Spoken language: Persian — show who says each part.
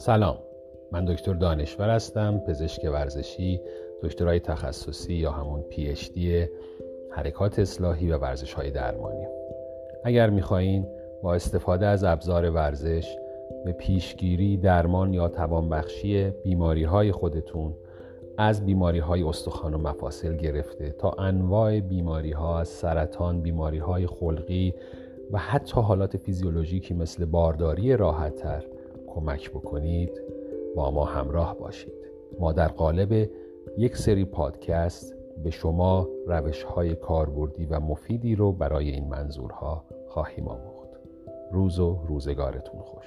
Speaker 1: سلام. من دکتر دانشور هستم پزشک ورزشی دکترای تخصصی یا همون پی اچ دی حرکات اصلاحی و ورزش های درمانی. اگر می‌خواهید با استفاده از ابزار ورزش به پیشگیری درمان یا توانبخشی بیماری های خودتون از بیماری های استخوان و مفاصل گرفته تا انواع بیماری ها سرطان بیماری های خلقی و حتی حالات فیزیولوژیکی مثل بارداری راحتتر کمک بکنید با ما همراه باشید. ما در قالب یک سری پادکست به شما روش های کاربردی و مفیدی رو برای این منظورها خواهیم آموخت. روز و روزگارتون خوش.